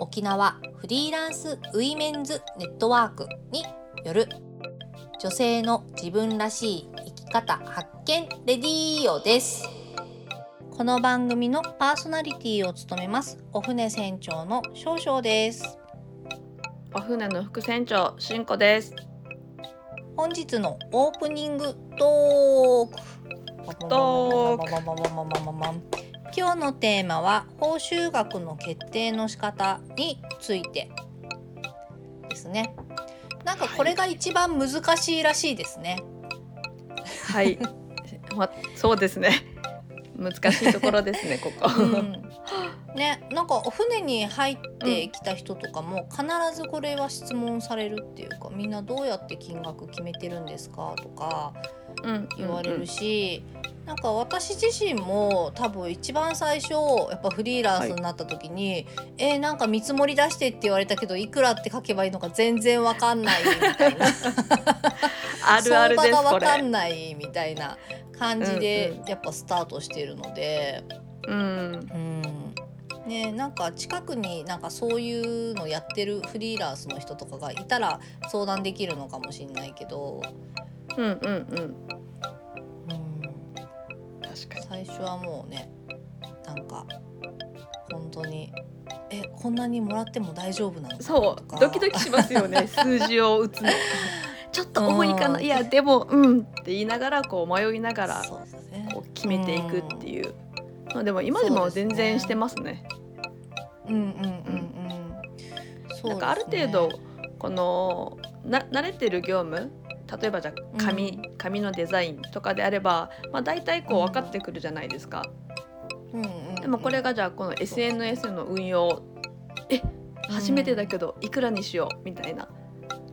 沖縄フリーランスウィメンズネットワークによる女性の自分らしい生き方発見レディーオです。この番組のパーソナリティを務めますお船船長の少々です。お船の副船長しんこです。本日のオープニングトーク。トーク今日のテーマは報酬額の決定の仕方についてですね。なんかこれが一番難しいらしいですね。はい。まそうですね。難しいところですねここ、うん。ね、なんかお船に入ってきた人とかも必ずこれは質問されるっていうかみんなどうやって金額決めてるんですかとかうん言われるし、なんか私自身も多分一番最初やっぱフリーランスになった時に「えーなんか見積もり出して」って言われたけどいくらって書けばいいのか全然わかんないみたいな。あるあるです相場がこわかんれないみたいな感じうんでうやっぱスタートしてるので。うん。うん。ね、なんか近くになんかそういうのやってるフリーランスの人とかがいたら相談できるのかもしれないけど、うんうんうんうん、確かに。最初はもうねなんか本当に「えこんなにもらっても大丈夫なの？かな?」そうドキドキしますよね 数字を打つの。ちょっと多いかうなん。いやでもうんって言いながらこう迷いながらこう決めていくっていう、まあでも今でも全然してますね。うんうんうんうんそうですねなんかある程度このな慣れてる業務例えばじゃあ紙、紙のデザインとかであれば、まあ、大体こう分かってくるじゃないですか、うんうんうん。でもこれがじゃあこの SNS の運用。え初めてだけどいくらにしよう？みたいな。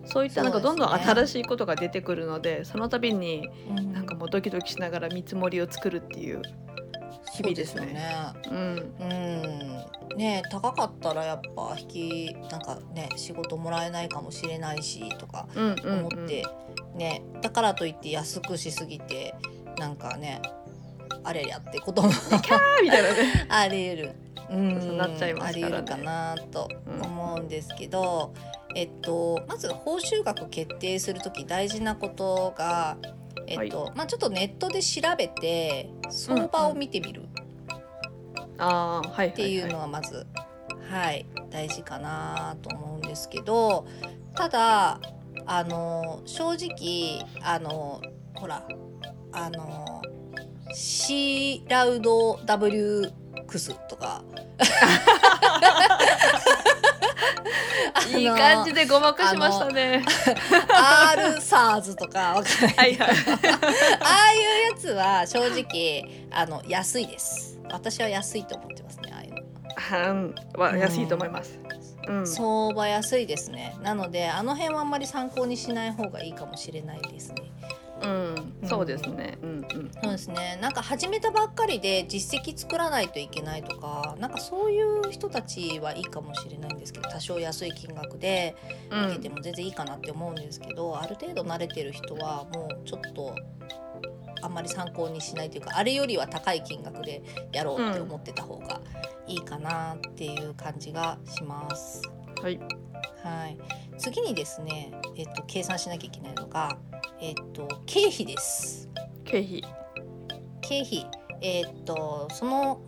そういったなんかどんどん新しいことが出てくるのでその度にうん。なんかもうドキドキしながら見積もりを作るっていう。日々ですね。ねうん。うん。ね高かったらやっぱ引きなんかね仕事もらえないかもしれないしとかうんうん。思って、ねだからといって安くしすぎてなんかねあれやってこともキャーみたいなね。あり得る。うんなっちゃいますからねあり得るかなと思うんですけど、えっとまず報酬額決定する時大事なことがえっと、まあちょっとネットで調べて相場を見てみる。っていうのがまず、はい、大事かなと思うんですけどただあの正直あのほらあの C ラウド W クスとか いい感じでごまかしましたね。R サーズとかわかんないはいはい。ああいうやつは正直あの安いです私は安いと思ってますねああいうのうんは安いと思います。うん。相場安いですねなのであの辺はあんまり参考にしない方がいいかもしれないですねうん、そうですね。うんうん。そうですねなんか始めたばっかりで実績作らないといけないとかなんかそういう人たちはいいかもしれないんですけど多少安い金額で受けても全然いいかなって思うんですけど、ある程度慣れてる人はもうちょっとあんまり参考にしないというかあれよりは高い金額でやろうって思ってた方がいいかなっていう感じがします。はい。はい、次にですね、えっと、計算しなきゃいけないのが、えっと、経費です。経費。経費、えっと、その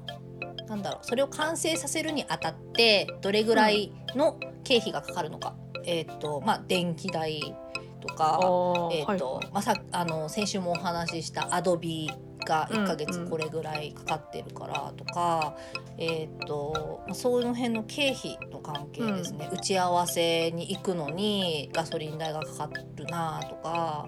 なんだろうそれを完成させるにあたってどれぐらいの経費がかかるのか、えっとまあ、電気代とか、あえっとまあ、さあの先週もお話ししたアドビが1ヶ月これぐらいかかってるからとか、えっとまあその辺の経費の関係ですね、打ち合わせに行くのにガソリン代がかかるなとか、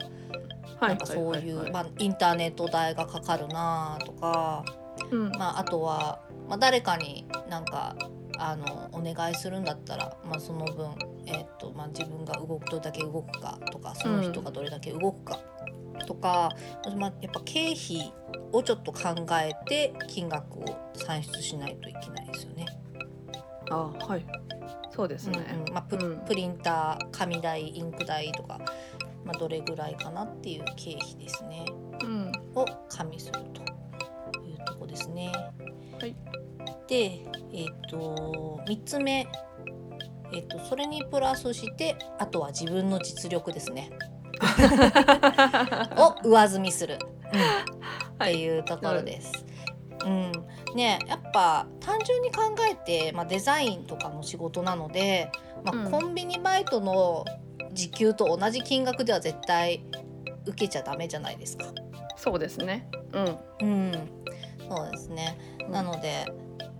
なんかそういう、まあ、インターネット代がかかるなとか、うん。まあ、あとは、まあ、誰かになんかあのお願いするんだったら、まあ、その分、と、まあ、自分が動くどれだけ動くかとかその人がどれだけ動くかとか、まあ、やっぱ経費をちょっと考えて金額を算出しないといけないですよね。あはい。そうですね、うんうん。まあプうん。プリンター紙代インク代とか、まあ、どれぐらいかなっていう経費ですね。うん。を加味するというとこですね。はいで、えっと3つ目、えっとそれにプラスしてあとは自分の実力ですね。を上積みする、うん。っていうところです。うん、ねやっぱ単純に考えて、まあ、デザインとかの仕事なので、まあうん。コンビニバイトの時給と同じ金額では絶対受けちゃダメじゃないですか。そうですね。うん。うん、そうですね。なので、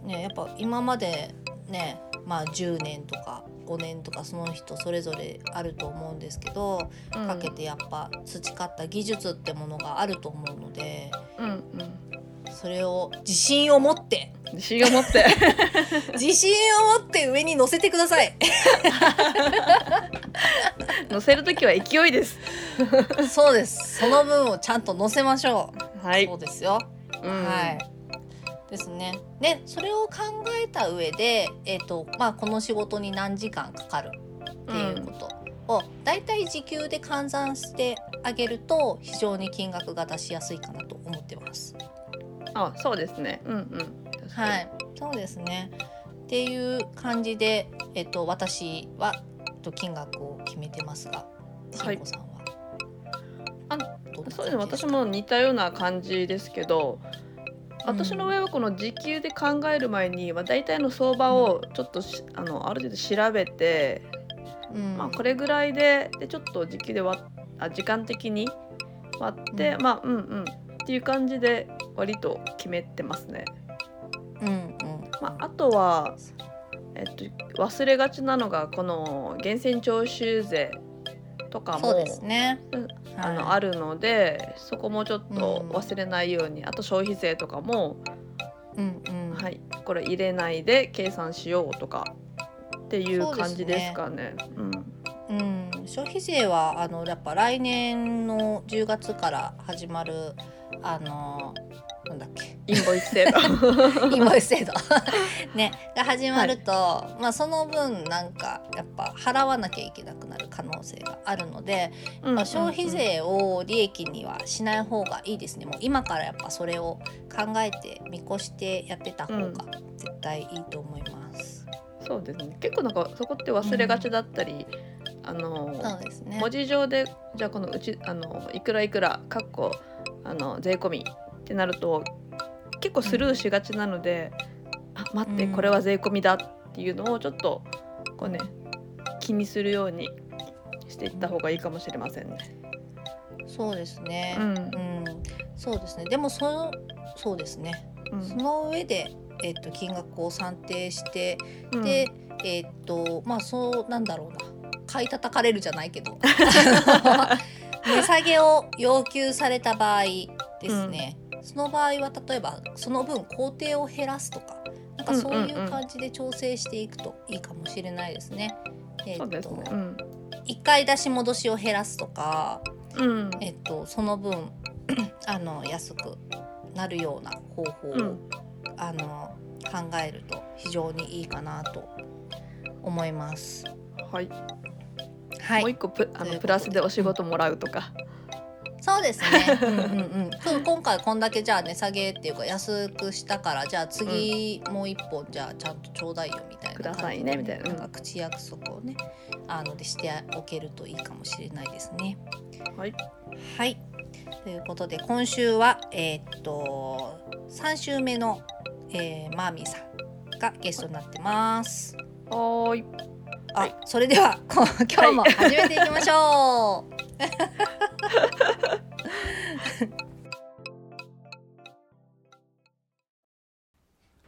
ね、やっぱ今までね、まあ10年とか5年とかその人それぞれあると思うんですけど、うんかけてやっぱ培った技術ってものがあると思うので、うんうんそれを自信を持って、自信を持って 自信を持って上に乗せてください。乗せる時は勢いですそうです。その分をちゃんと乗せましょう。はいそうですよ。うんはい。ですね。で、それを考えた上で、えっ、と、まあ、この仕事に何時間かかるっていうことを、だいたい時給で換算してあげると、非常に金額が出しやすいかなと思ってます。あそうですねうんうんはい。そうですね。っていう感じで、えっ、と、私は、えっと金額を決めてますが、しんこさんは。あそうですね私も似たような感じですけど私の上はこの時給で考える前に、まあ、大体の相場をちょっとしあのある程度調べて、うんまあ、これぐらいででちょっと時給で割っあ時間的に割って、うんまあうんうんっていう感じで割と決めてますね。うんうん。まあ、あとは、えっと、忘れがちなのがこの源泉徴収税とかもそうですね。うんあはい。のあるのでそこもちょっとうん。忘れないように、あと消費税とかも、うんうん。はい、これ入れないで計算しようとかっていう感じですかね。うん。うん、消費税はあのやっぱ来年の10月から始まるあのなんだっけ？インボイス制度。インボイス制度。ねが始まると、まあその分なんかやっぱ払わなきゃいけなくなる可能性があるので、まあ、消費税を利益にはしない方がいいですね。もう今からやっぱそれを考えて見越してやってた方が絶対いいと思います。そうですね。結構なんかそこって忘れがちだったり、あのそうですね。文字上でじゃあこのうちあのいくらいくらかっこあの税込みってなると結構スルーしがちなので、あ待ってうんこれは税込みだっていうのをちょっとこうね気にするようにしていった方がいいかもしれませんね。そうですね。うんうん、そうですね。でもそのそうですね。うんその上でえっと金額を算定して、うんでえっとまあそうなんだろうな買い叩かれるじゃないけど 値下げを要求された場合ですね。その場合は例えばその分工程を減らすとか。なんかそういう感じで調整していくといいかもしれないですね。えっそうですとね。うん一回出し戻しを減らすとか、うんえっと、その分 あの安くなるような方法を、うんあの考えると非常にいいかなと思います。はい。はい、もう一個プあのプラスでお仕事もらうとか。そうですね。うんうんうん。そう今回こんだけじゃあ値下げっていうか安くしたからじゃあ次もう一本じゃあちゃんとちょうだいよみたいなくださいねみたいななんか口約束をねあのでしておけるといいかもしれないですね。はい。はい。ということで今週はえーっと3週目の、えーマーミーさんがゲストになってます。はーい。あ、はいそれではこ今日も始めていきましょう。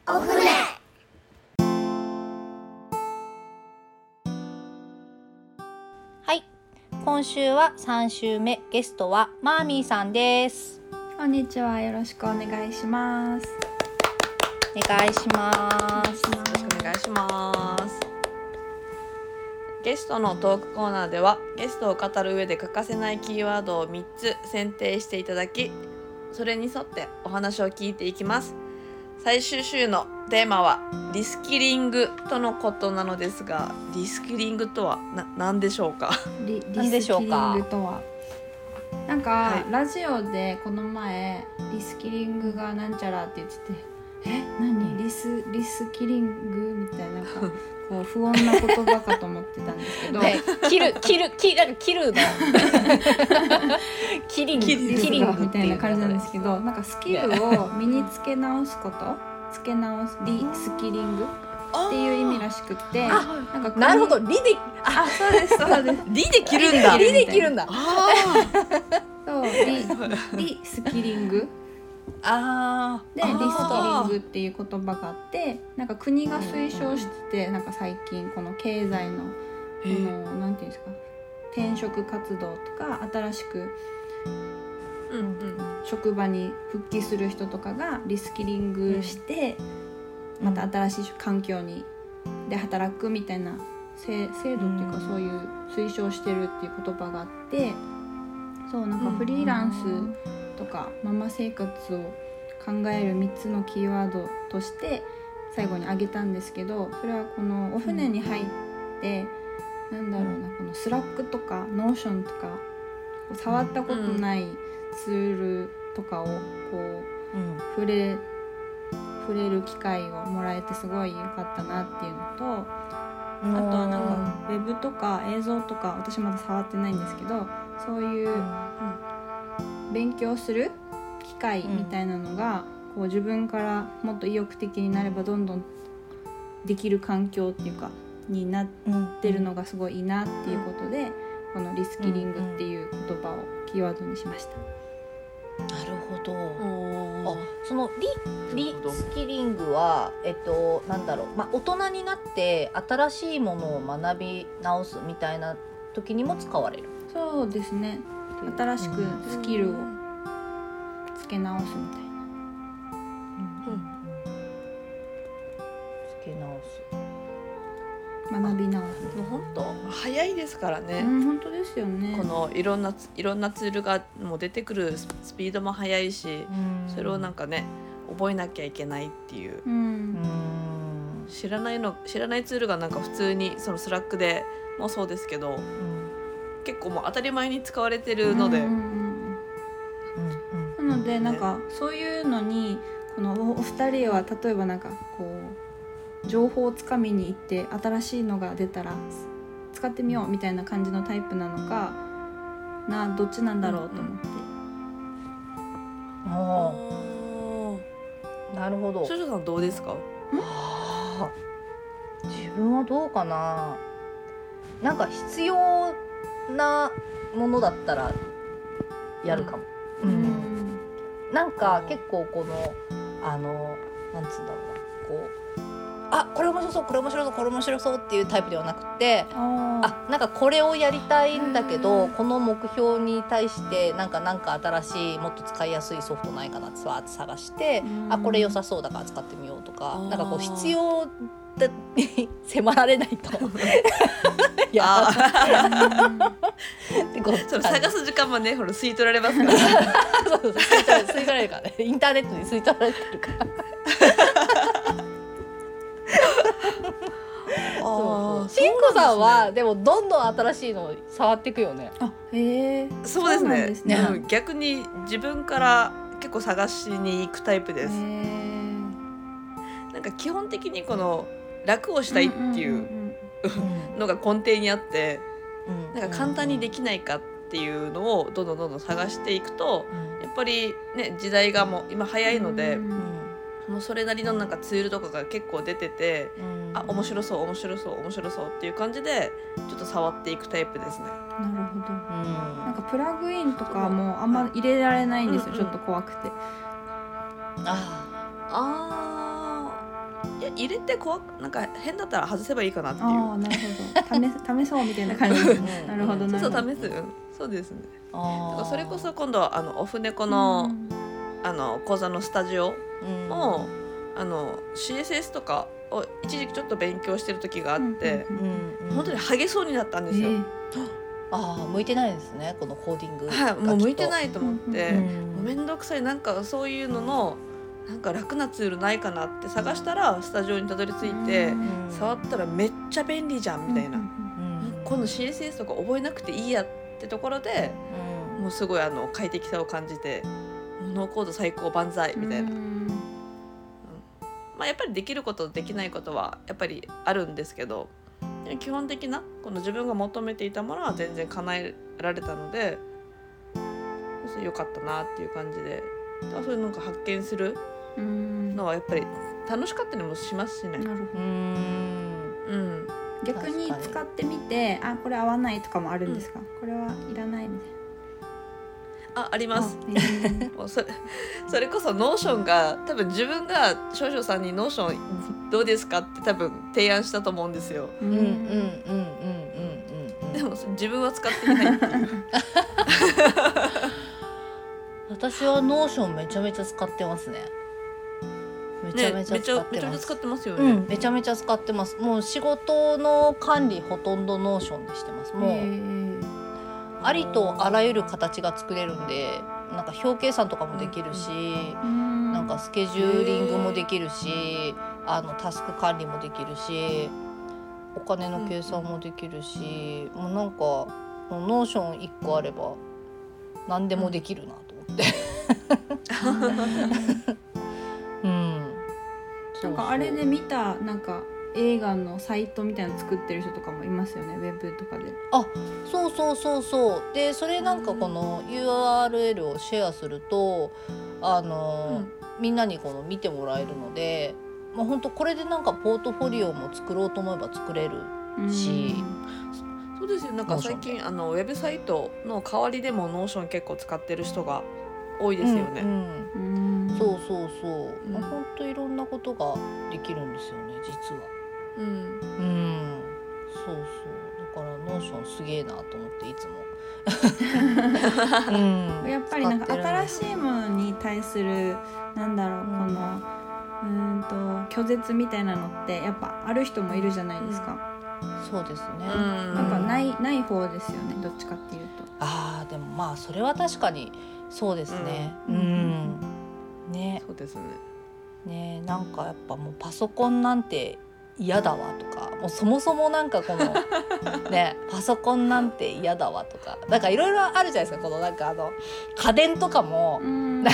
お船。はい。今週は3週目ゲストはマーミーさんです。こんにちは。よろしくお願いします。お願いします。よろしくお願いします。ゲストのトークコーナーではゲストを語る上で欠かせないキーワードを3つ選定していただきそれに沿ってお話を聞いていきます。最終週のテーマはリスキリングとのことなのですがリスキリングとはな何でしょうか？リ 何でしょうか？リスキリングとは？なんか、はい。ラジオでこの前リスキリングがなんちゃらって言っててえ何？リスリスキリングみたいななんか こう不穏な言葉かと思ってたんですけど、ね、切る切る切なんか切るのキリングキリンみたいな感じなんですけけどなんかスキルを身につけ直すこと？つけ直すリスキリング？っていう意味らしくってあなんか国なるほど。リであそうですそうです。リ で切るんだ。リリで切るんだ。あ そうリリスキリング？あでリスキリングっていう言葉があってなんか国が推奨しててなんか最近この経済のこのなんていうんですか転職活動とか新しくうんうん職場に復帰する人とかがリスキリングして、また新しい環境にで働くみたいな制制度っていうか、うん。そういう推奨してるっていう言葉があってそうなんかフリーランスとかママ生活を考える3つのキーワードとして最後に挙げたんですけどそれはこのお船に入って、なんだろうなこの Slack とか Notion とか触ったことないツールとかをこううん。触れ触れる機会をもらえてすごい良かったなっていうのとあとはなんかウェブとか映像とか私まだ触ってないんですけどそういう勉強する機会みたいなのが、こう自分からもっと意欲的になればどんどんできる環境っていうかになっうんてるのがすごいいいなっていうことで、このリスキリングっていう言葉をキーワードにしました。なるほど。うん。あそのリリスキリングはえっとなんだろう。まあ大人になって新しいものを学び直すみたいな時にも使われる。そうですね新しくスキルをつけ直すみたいな。つけ直す。学び直す。もう本当早いですからね、うん本当ですよね。このいろんなついろんなツールがもう出てくるススピードも速いし、それをなんかね覚えなきゃいけないっていう。ううん。ん知らないの知らないツールがなんか普通にその Slack でもそうですけど結構もう当たり前に使われてるので、なのでなんかそういうのにこのおお二人は例えばなんかこう情報をつかみに行って新しいのが出たら使ってみようみたいな感じのタイプなのかなどっちなんだろうと思って、あー。なるほど。少女さんどうですか？はあ。自分はどうかな。なんか必要なものだったらやるかも、ううん。んなんか結構このあのなんつうんだろうなこうあこれ面白そうこれ面白そうこれ面白そうっていうタイプではなくてああなんかこれをやりたいんだけどうん。この目標に対してなんかなんか新しいもっと使いやすいソフトないかなってわーって探してうん。あこれ良さそうだから使ってみようとかなんかこう必要だに迫られないと。いや。それ探す時間もねほら吸い取られますから。そうそう吸い取られ吸い取られるから。ねインターネットに吸い取られてるから。そうしんこさんはでもどんどん新しいのを触っていくよね。あへえそうですね。ですね。うん逆に自分から結構探しに行くタイプです、なんか基本的にこの楽をしたいっていんうんのが根底にあって、うんなんか簡単にできないかっていうのをどんどんどんどん探していくとやっぱりね時代がもう今早いので、うんもうそれなりのなんかツールとかが結構出てて、あ面白そう面白そう面白そうっていう感じでちょっと触っていくタイプですね。なるほど。うん。なんかプラグインとかもあんま入れられないんですよ、ちょっと怖くて。ああーいや入れて怖くなんか変だったら外せばいいかなっていう。ああなるほど。試 試そうみたいな感じですね。うん。なるほどそうそうなるほど。試す、うん。そうですね。あだからそれこそ今度はあのオフネコの、あの講座のスタジオも、あの CSS とかを一時期ちょっと勉強してる時があって、うんうんうん本当にハゲそうになったんですよ。えああ向いてないですねこのコーディングはい、もう向いていないと思って、うん。もうめんどくさい。なんかそういうののなんか楽なツールないかなって探したらスタジオにたどり着いて、うん。触ったらめっちゃ便利じゃんみたいな、うん今度 CSS とか覚えなくていいやってところでもうすごいあの快適さを感じてノーコード最高万歳みたいな、うん。まあ、やっぱりできることできないことはやっぱりあるんですけど基本的なこの自分が求めていたものは全然叶えられたのでそれ良かったなっていう感じで。そういうなんか発見するうんのはやっぱり楽しかったりもしますしね。なるほど。うん。うん、逆に使ってみてあこれ合わないとかもあるんですか、これはいらないみたいあありなます。あえー。もうそれそれこそ Notion が多分自分が少々さんに Notion どうですかって多分提案したと思うんですよ。ううん。うん。うん。うん。うん。うん。でも自分は使っていないっていう。私は Notion めちゃめちゃ使ってますねめちゃね、めちゃ使ってます。めちゃめちゃ使ってますよね。うん、めちゃめちゃ使ってます。もう仕事の管理ほとんど Notion でしてます。もう、えーありとあらゆる形が作れるんでなんか表計算とかもできるし、うん。なんかスケジューリングもできるしあのタスク管理もできるしお金の計算もできるし、もうなんかもう Notion 1個あれば何でもできるなと思って。うん、なんかあれで見たなんか映画のサイトみたいなの作ってる人とかもいますよねウェブとかで。そうそうそうそう。でそれなんかこの URL をシェアするとあの、みんなにこの見てもらえるので、まあ、本当これでなんかポートフォリオも作ろうと思えば作れるし。そうですよ。なんか最近あのウェブサイトの代わりでも Notion 結構使ってる人が多いですよね。うんうん。うん。そうそうそう、うん。まあ、本当いろんなことができるんですよね実は。うん。うん。そうそう。だから Notion すげえなと思っていつも。うん。やっぱりなんか新しいものに対するなんだろう、うん。このうーんと拒絶みたいなのってやっぱある人もいるじゃないですか、そうですね。うん。やっぱないない方ですよねどっちかっていうと。ああでもまあそれは確かにそうですね。ううんん。ねそうですね。ねなんかやっぱもうパソコンなんて嫌だわとかもうそもそもなんかこの ねパソコンなんて嫌だわとかなんかいろいろあるじゃないですかこのなんかあの家電とかもうん なん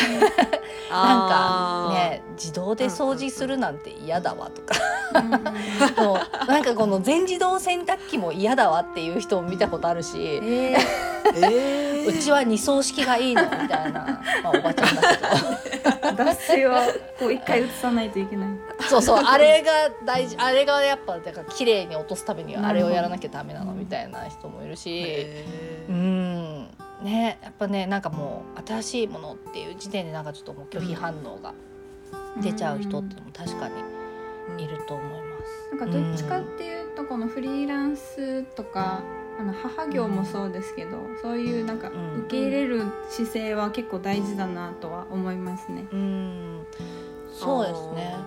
かね自動で掃除するなんて嫌だわとかうんもうなんかこの全自動洗濯機も嫌だわっていう人も見たことあるし。えーえー、うちは二層式がいいのみたいな、まあ、おばちゃんだけど。脱水はこう一回移さないといけない。そうそうあれが大事あれがやっぱだから綺麗に落とすためにはあれをやらなきゃダメなのみたいな人もいるし。えー。うん。ねやっぱねなんかもう新しいものっていう時点でなんかちょっともう拒否反応が出ちゃう人っていうのも確かにいると思います。なんかどっちかっていうとこのフリーランスとかあの母業もそうですけど、そういうなんかうん受け入れる姿勢は結構大事だなとは思いますね。うん。そうですね。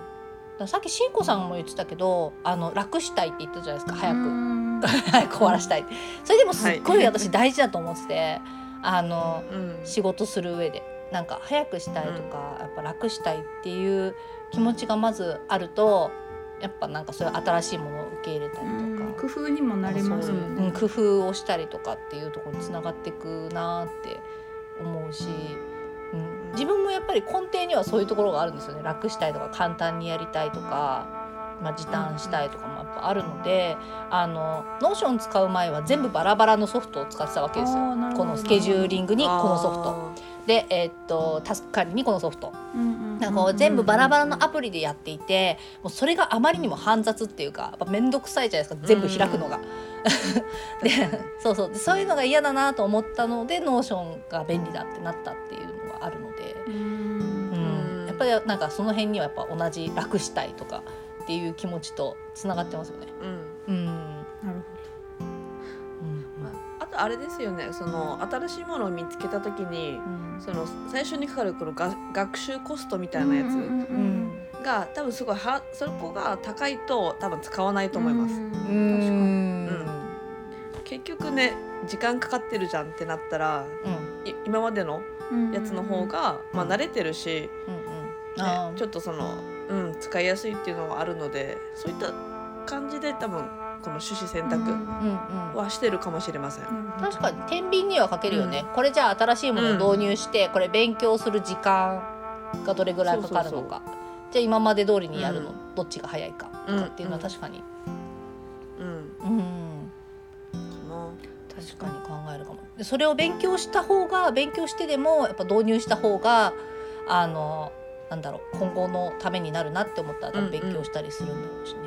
ださっきしんこさんも言ってたけどあの楽したいって言ったじゃないですか早く。うん。早く。終わらしたいって。それでもすっごはい。い私大事だと思ってて、あのうん。仕事する上で。なんか早くしたいとか、やっぱ楽したいっていう気持ちがまずあるとやっぱなんかそういう新しいものを受け入れたりとか、工夫にもなりますよう。んね。工夫をしたりとかっていうところにつながっていくなって思うし、うん、自分もやっぱり根底にはそういうところがあるんですよね。楽したいとか簡単にやりたいとか、まあ、時短したいとかもやっぱあるので、あの Notion 使う前は全部バラバラのソフトを使ってたわけですよ。このスケジューリングにこのソフト。あで、えーっとタスク管理にこのソフト。なんかこう全部バラバラのアプリでやっていてもうそれがあまりにも煩雑っていうかやっぱ面倒くさいじゃないですか全部開くのが。でそうそう。でそういうのが嫌だなと思ったので Notion が便利だってなったっていうのがあるので、うんうん、やっぱりなんかその辺にはやっぱ同じ楽したいとかっていう気持ちとつながってますよね。ーうん。うんとあれですよね。その新しいものを見つけた時にその最初にかかるこのが学習コストみたいなやつ、うんうんうんが多分すごいはそこが高いと多分使わないと思います。うん。う確かに。ん。結局ね時間かかってるじゃんってなったらうん。い今までのやつの方が、まあ、慣れてるし、うんうん。ねちょっとその、うん、使いやすいっていうのはあるのでそういった感じで多分この種子選択うんうんはしてるかもしれません。確かに天秤にはかけるよね、これじゃあ新しいものを導入して、これ勉強する時間がどれぐらいかかるのか。じゃあ今まで通りにやるの、うん。どっちが早いかとかっていうのは確かに、うん、うん。かな。確かに考えるかも。でそれを勉強した方が勉強してでもやっぱ導入した方があのなんだろう今後のためになるなって思ったら勉強したりするんだろうしね。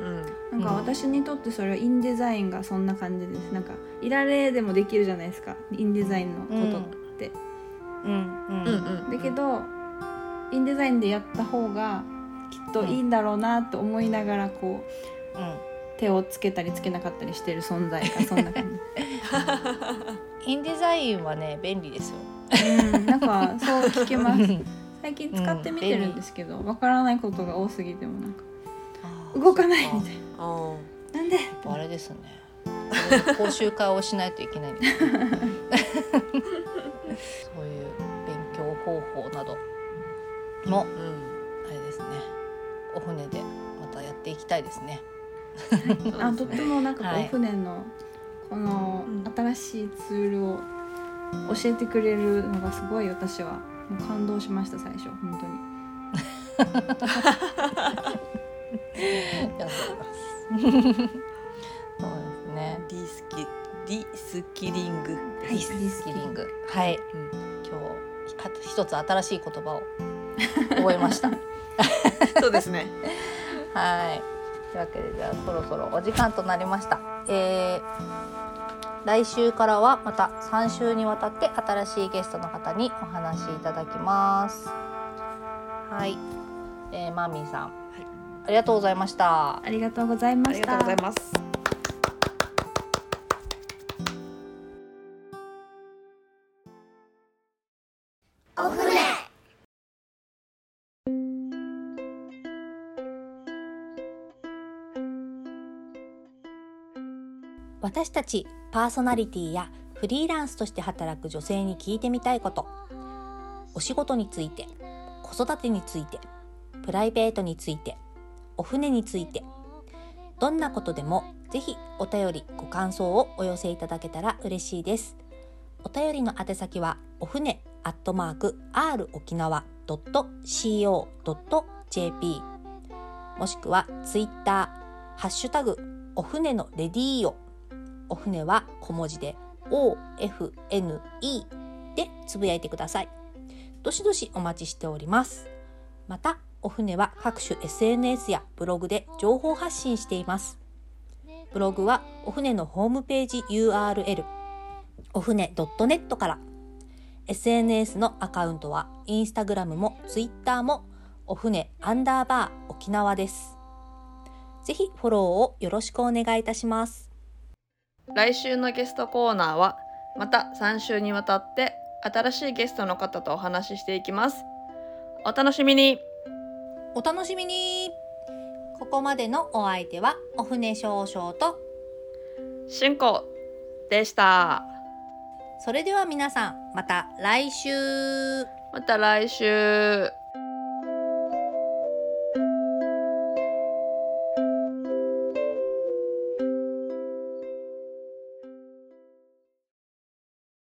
うんなんか私にとってそれはインデザインがそんな感じです。なんかいられでもできるじゃないですか。インデザインのことって、うん。うん。うん。うんだけどインデザインでやった方がきっといいんだろうなと思いながらこううん。手をつけたりつけなかったりしてる存在がそんな感 インデザインはね便利ですよ。じ、うん、なんかそう聞きます。うん。最近使ってみてるんですけどわからないことが多すぎてもなんか動かないみたいななんで？やっぱあれですね。講習会をしないといけないんですねそういう勉強方法などもうんあれですね。お船でまたやっていきたいですね。あとってもなんかこう、はい船のこのうん新しいツールを教えてくれるのがすごい私はもう感動しました最初本当に。そうですね。リスキリスキリングリスキリング。はい。うん今日あ一つ新しい言葉を覚えました。そうですね。はい。というわけでじゃあそろそろお時間となりました。えー来週からはまた3週にわたって新しいゲストの方にお話しいただきます。はい。えー、マーミーさん、ありがとうございました。ありがとうございまありしたがとうございます。私たちパーソナリティやフリーランスとして働く女性に聞いてみたいことお仕事について子育てについてプライベートについてお船についてどんなことでもぜひお便りご感想をお寄せいただけたら嬉しいですお便りの宛先はお船アットマーク r 沖縄 .co.jp もしくはツイッターハッシュタグお船のレディーオお船は小文字で OFNE でつぶやいてください。どしどしお待ちしております。また、お船は各種 SNS やブログで情報発信しています。ブログはお船のホームページ URL お船 .net から SNS のアカウントはインスタグラムもツイッターもお船アンダーバー沖縄です。ぜひフォローをよろしくお願いいたします。来週のゲストコーナーはまた3週にわたって新しいゲストの方とお話ししていきます。お楽しみに。お楽しみにここまでのお相手はお船少々としゅんこでした。それでは皆さんまた来週また来週。